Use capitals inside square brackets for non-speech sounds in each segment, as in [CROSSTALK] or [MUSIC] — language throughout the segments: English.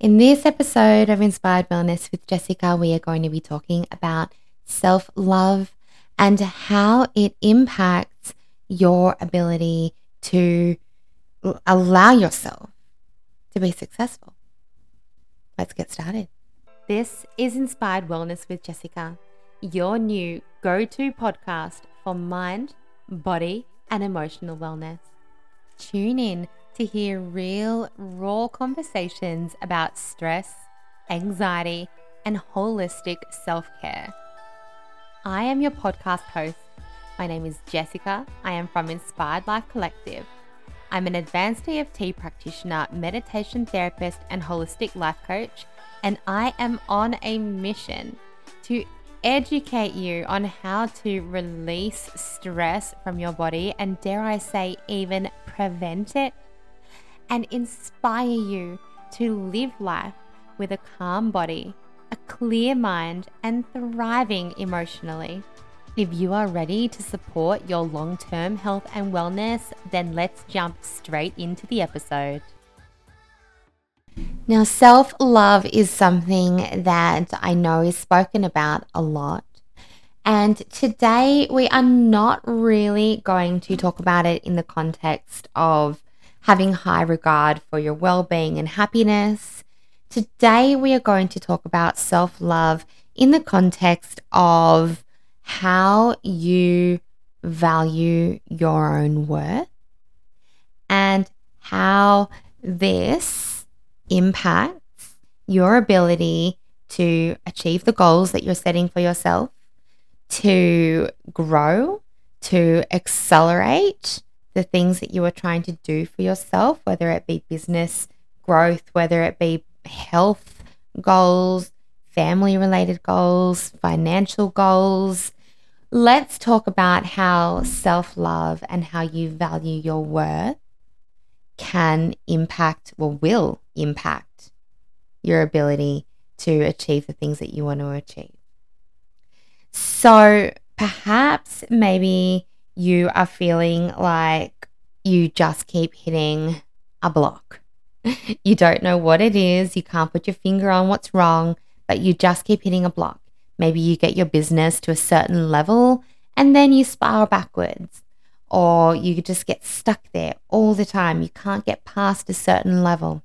In this episode of Inspired Wellness with Jessica, we are going to be talking about self love and how it impacts your ability to allow yourself to be successful. Let's get started. This is Inspired Wellness with Jessica, your new go to podcast for mind, body, and emotional wellness. Tune in to hear real, raw conversations about stress, anxiety, and holistic self care. I am your podcast host. My name is Jessica. I am from Inspired Life Collective. I'm an advanced EFT practitioner, meditation therapist, and holistic life coach, and I am on a mission to educate you on how to release stress from your body and, dare I say, even prevent it, and inspire you to live life with a calm body, a clear mind, and thriving emotionally. If you are ready to support your long term health and wellness, then let's jump straight into the episode. Now, self love is something that I know is spoken about a lot. And today we are not really going to talk about it in the context of having high regard for your well being and happiness. Today we are going to talk about self love in the context of how you value your own worth and how this impacts your ability to achieve the goals that you're setting for yourself, to grow, to accelerate the things that you are trying to do for yourself, whether it be business growth, whether it be health goals, family related goals, financial goals, let's talk about how self love and how you value your worth can impact or will impact your ability to achieve the things that you want to achieve. So perhaps maybe you are feeling like you just keep hitting a block. [LAUGHS] You don't know what it is, you can't put your finger on what's wrong, but you just keep hitting a block. Maybe you get your business to a certain level and then you spiral backwards, or you just get stuck there all the time. You can't get past a certain level.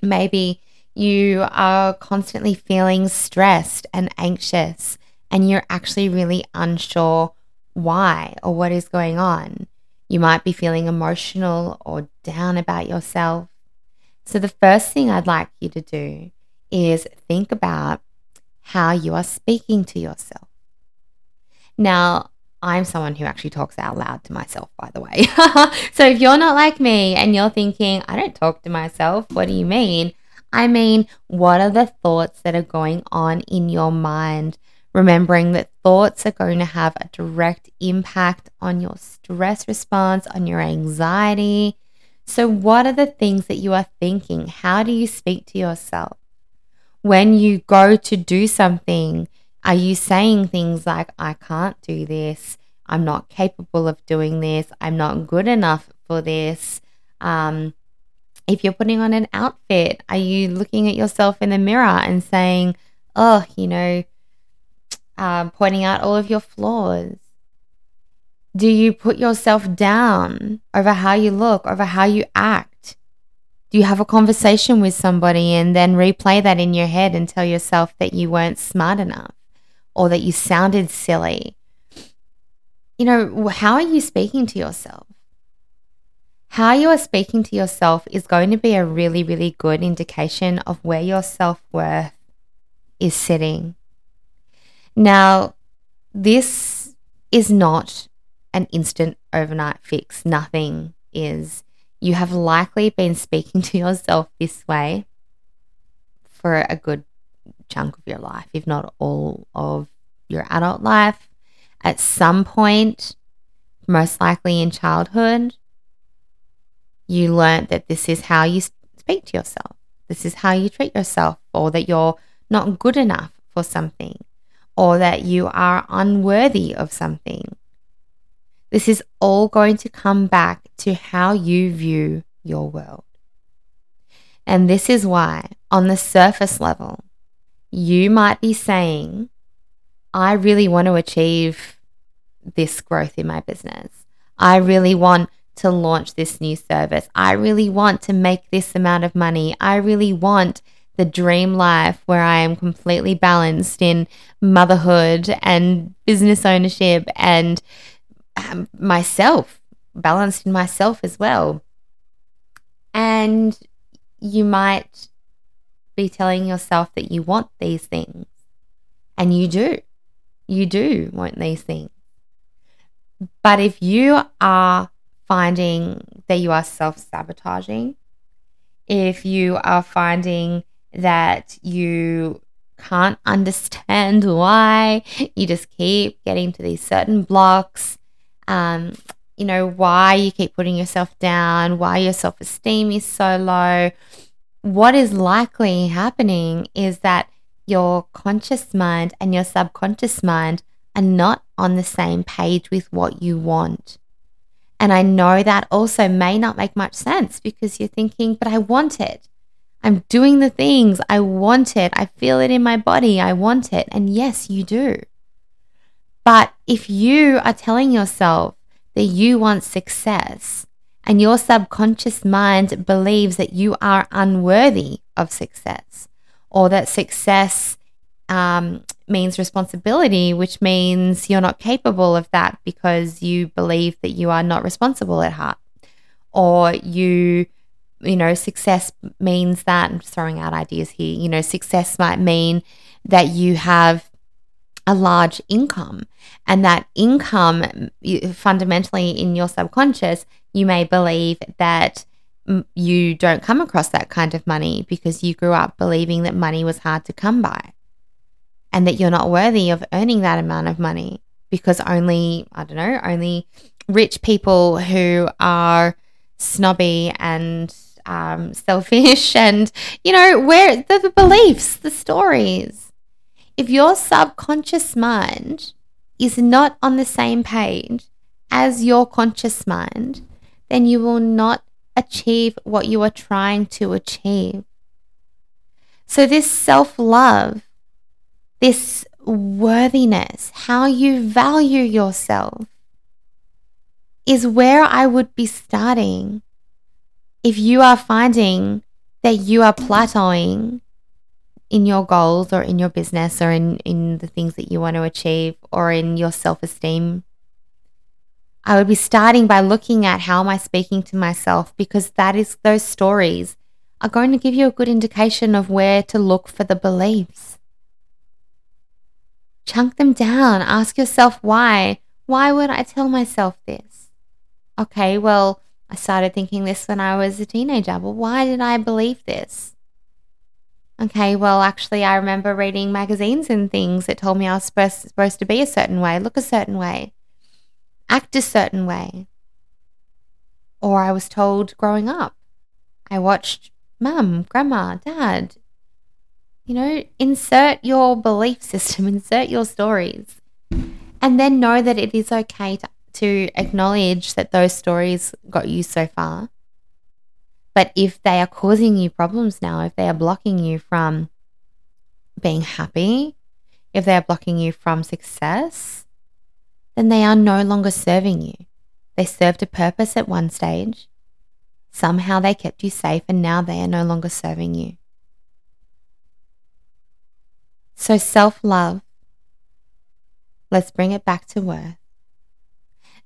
Maybe you are constantly feeling stressed and anxious, and you're actually really unsure why or what is going on. You might be feeling emotional or down about yourself. So, the first thing I'd like you to do is think about how you are speaking to yourself. Now, I'm someone who actually talks out loud to myself, by the way. [LAUGHS] so if you're not like me and you're thinking, I don't talk to myself, what do you mean? I mean, what are the thoughts that are going on in your mind? Remembering that thoughts are going to have a direct impact on your stress response, on your anxiety. So, what are the things that you are thinking? How do you speak to yourself? when you go to do something, are you saying things like, I can't do this? I'm not capable of doing this. I'm not good enough for this. Um, if you're putting on an outfit, are you looking at yourself in the mirror and saying, oh, you know, um, pointing out all of your flaws? Do you put yourself down over how you look, over how you act? Do you have a conversation with somebody and then replay that in your head and tell yourself that you weren't smart enough or that you sounded silly? You know, how are you speaking to yourself? How you are speaking to yourself is going to be a really, really good indication of where your self worth is sitting. Now, this is not an instant overnight fix. Nothing is you have likely been speaking to yourself this way for a good chunk of your life, if not all of your adult life. At some point, most likely in childhood, you learned that this is how you speak to yourself. This is how you treat yourself, or that you're not good enough for something, or that you are unworthy of something, this is all going to come back to how you view your world. And this is why, on the surface level, you might be saying, I really want to achieve this growth in my business. I really want to launch this new service. I really want to make this amount of money. I really want the dream life where I am completely balanced in motherhood and business ownership and um, myself, balanced in myself as well. And you might be telling yourself that you want these things, and you do. You do want these things. But if you are finding that you are self sabotaging, if you are finding that you can't understand [LAUGHS] why, you just keep getting to these certain blocks, um, you know, why you keep putting yourself down, why your self esteem is so low. What is likely happening is that your conscious mind and your subconscious mind are not on the same page with what you want. And I know that also may not make much sense because you're thinking, but I want it. I'm doing the things. I want it. I feel it in my body. I want it. And yes, you do. But if you are telling yourself that you want success and your subconscious mind believes that you are unworthy of success or that success um, means responsibility, which means you're not capable of that because you believe that you are not responsible at heart or you you know, success means that, I'm throwing out ideas here, you know, success might mean that you have a large income and that income fundamentally in your subconscious you may believe that you don't come across that kind of money because you grew up believing that money was hard to come by and that you're not worthy of earning that amount of money because only i don't know only rich people who are snobby and um, selfish [LAUGHS] and, you know, where the, the beliefs, the stories. If your subconscious mind is not on the same page as your conscious mind, then you will not achieve what you are trying to achieve. So, this self love, this worthiness, how you value yourself, is where I would be starting if you are finding that you are plateauing in your goals or in your business or in, in the things that you want to achieve or in your self esteem, I would be starting by looking at how am I speaking to myself because that is those stories are going to give you a good indication of where to look for the beliefs. Chunk them down. Ask yourself why. Why would I tell myself this? Okay, well, I started thinking this when I was a teenager. Well, why did I believe this? Okay, well, actually, I remember reading magazines and things that told me I was supposed, to be a certain way, look a certain way, act a certain way. Or I was told growing up. I watched mum, grandma, dad. You know, insert your belief [LAUGHS] system, insert your stories, and then know that it is okay to to acknowledge that those stories got you so far. But if they are causing you problems now, if they are blocking you from being happy, if they are blocking you from success, then they are no longer serving you. They served a purpose at one stage. Somehow they kept you safe and now they are no longer serving you. So, self love, let's bring it back to worth.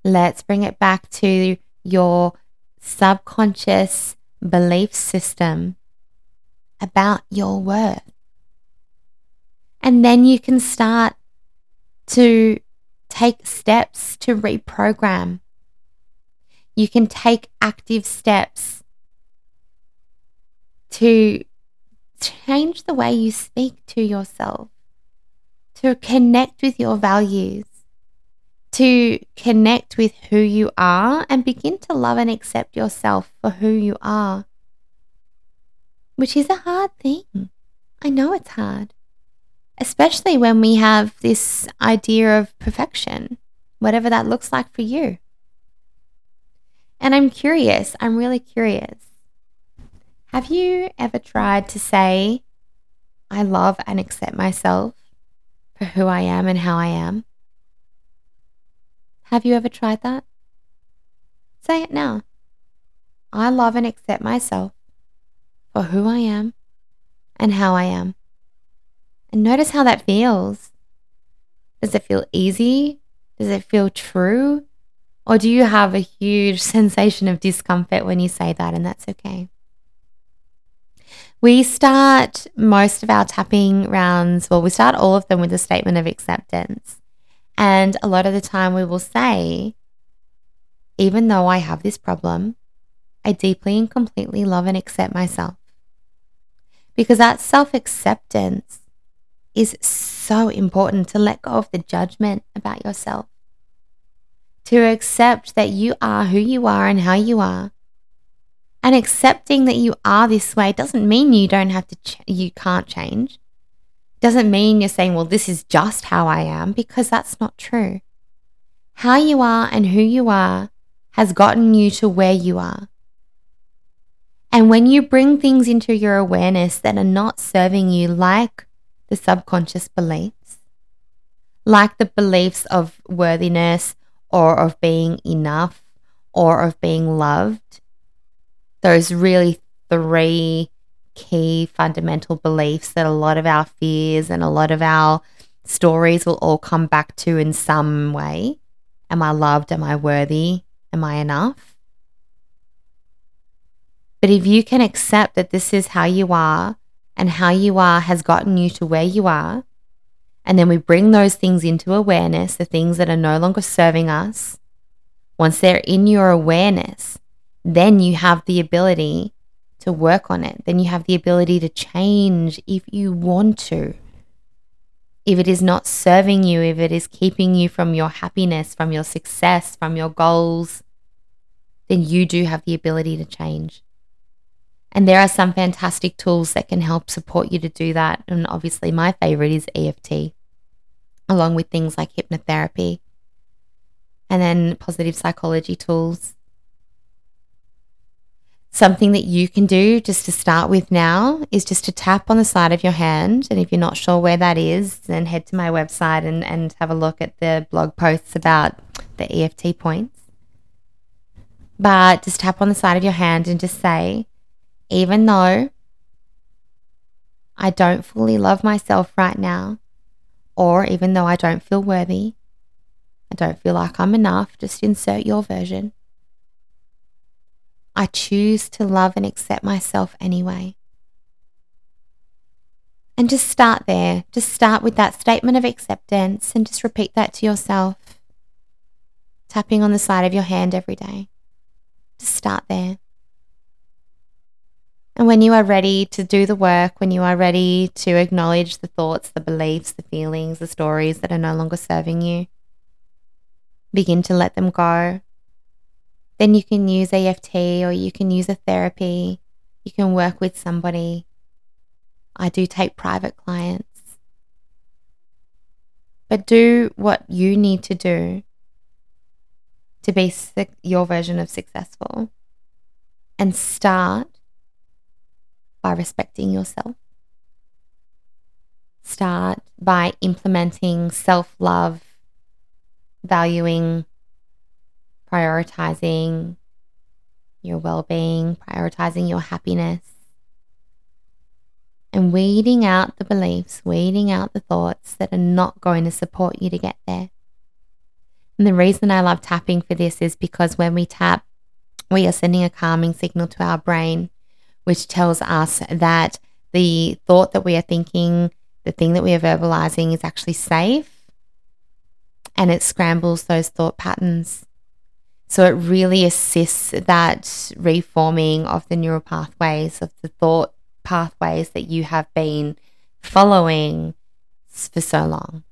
Let's bring it back to your subconscious belief system about your worth. And then you can start to take steps to reprogram. You can take active steps to change the way you speak to yourself, to connect with your values, to connect with who you are and begin to love and accept yourself for who you are, which is a hard thing. I know it's hard, especially when we have this idea of perfection, whatever that looks like for you. And I'm curious, I'm really curious. Have you ever tried to say, I love and accept myself for who I am and how I am? Have you ever tried that? Say it now. I love and accept myself for who I am and how I am. And notice how that feels. Does it feel easy? Does it feel true? Or do you have a huge [LAUGHS] sensation of discomfort when you say that? And that's okay. We start most of our tapping rounds, well, we start all of them with a statement of acceptance. And a lot of the time we will say, even though I have this problem, I deeply and completely love and accept myself. Because that self acceptance is so important to let go of the judgment about yourself, to accept that you are who you are and how you are. And accepting that you are this way doesn't mean you don't have to, ch- you can't change. Doesn't mean you're saying, well, this is just how I am, because that's not true. How you are and who you are has gotten you to where you are. And when you bring things into your awareness that are not serving you, like the subconscious beliefs, like the beliefs of worthiness or of being enough or of being loved, those really three key fundamental beliefs that a lot of our fears and a lot of our stories will all come back to in some way. Am I loved? Am I worthy? Am I enough? But if you can accept that this is how you are and how you are has gotten you to where you are, and then we bring those things into awareness, the things that are no longer serving us, once they're in your awareness, then you have the ability to work on it. Then you have the ability to change if you want to. If it is not serving you, if it is keeping you from your happiness, from your success, from your goals, then you do have the ability to change. And there are some fantastic tools that can help support you to do that. And obviously, my favorite is EFT, along with things like hypnotherapy and then positive psychology tools. Something that you can do just to start with now is just to tap on the side of your hand. And if you're not sure where that is, then head to my website and, and have a look at the blog posts about the EFT points. But just tap on the side of your hand and just say, even though I don't fully love myself right now, or even though I don't feel worthy, I don't feel like I'm enough, just insert your version. I choose to love and accept myself anyway. And just start there. Just start with that statement of acceptance and just repeat that to yourself. Tapping on the side of your hand every day. Just start there. And when you are ready to do the work, when you are ready to acknowledge the thoughts, the beliefs, the feelings, the stories that are no longer serving you, begin to let them go. Then you can use EFT or you can use a therapy. You can work with somebody. I do take private clients. But do what you need to do to be your version of successful and start by respecting yourself. Start by implementing self love, valuing, prioritizing your well being, prioritizing your happiness, and weeding out the beliefs, weeding out the thoughts that are not going to support you to get there. And the reason I love tapping for this is because when we tap, we are sending a calming signal to our brain which tells us that the thought that we are thinking, the thing that we are verbalizing is actually safe and it scrambles those thought patterns. So it really assists that reforming of the neural pathways, of the thought pathways that you have been following for so long.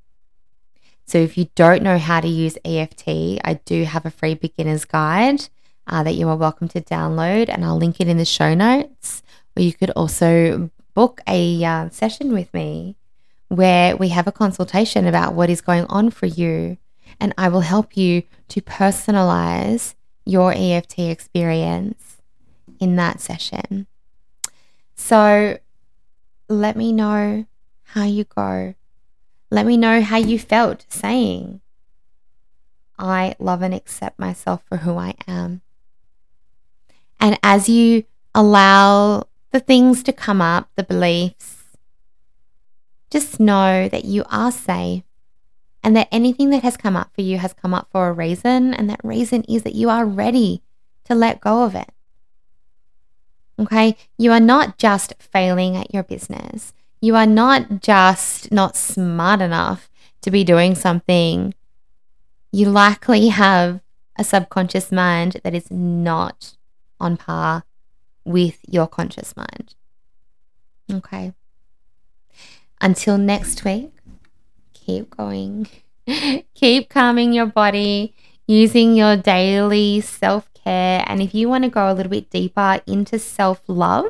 So if you don't know how to use EFT, I do have a free beginner's guide uh, that you are welcome to download, and I'll link it in the show notes. Or you could also book a uh, session with me where we have a consultation about what is going on for you, and I will help you to personalize your EFT experience in that session. So let me know how you go. Let me know how you felt saying, I love and accept myself for who I am. And as you allow the things to come up, the beliefs, just know that you are safe and that anything that has come up for you has come up for a reason. And that reason is that you are ready to let go of it. Okay. You are not just failing at your business. You are not just not smart enough to be doing something. You likely have a subconscious mind that is not on par with your conscious mind. Okay. Until next week, keep going. [LAUGHS] keep calming your body using your daily self care. And if you want to go a little bit deeper into self love,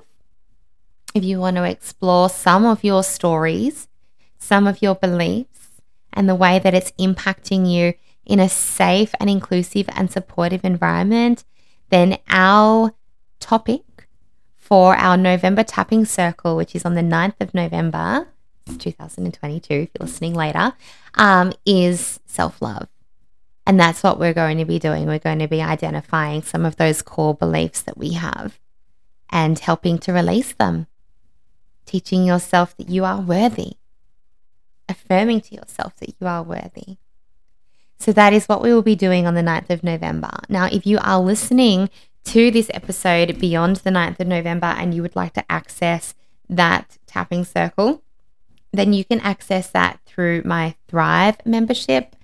if you want to explore some of your stories, some of your beliefs, and the way that it's impacting you in a safe and inclusive and supportive environment, then our topic for our November tapping circle, which is on the 9th of November, 2022, if you're listening later, um, is self love. And that's what we're going to be doing. We're going to be identifying some of those core beliefs that we have and helping to release them teaching yourself that you are worthy, affirming to yourself that you are worthy. So that is what we will be doing on the 9th of November. Now, if you are listening to this episode beyond the 9th of November and you would like to access that tapping circle, then you can access that through my Thrive membership.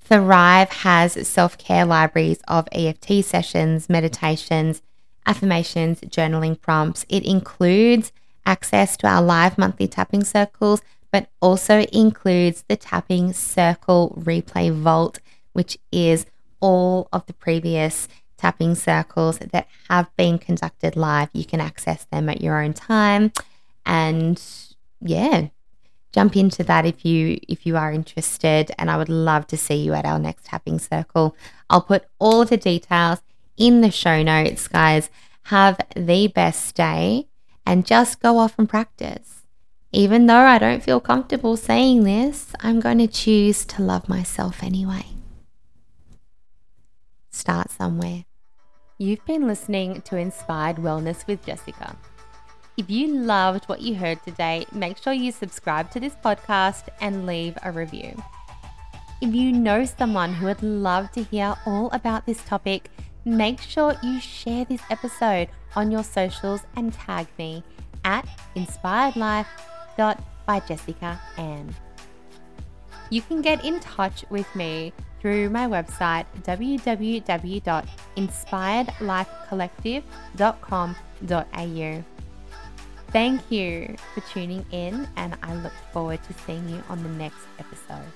Thrive has self care libraries of EFT sessions, meditations, affirmations, journaling prompts. It includes access to our live monthly tapping circles, but also includes the tapping circle replay vault, which is all of the previous tapping circles that have been conducted live. You can access them at your own time. And yeah, jump into that if you if you are interested and I would love to see you at our next tapping circle. I'll put all the details in the show notes, guys. Have the best day and just go off and practice. Even though I don't feel comfortable saying this, I'm going to choose to love myself anyway. Start somewhere. You've been listening to Inspired Wellness with Jessica. If you loved what you heard today, make sure you subscribe to this podcast and leave a review. If you know someone who would love to hear all about this topic, make sure you share this episode on your socials and tag me at inspiredlife.byjessicaann. You can get in touch with me through my website www.inspiredlifecollective.com.au. Thank you for tuning in, and I look forward to seeing you on the next episode.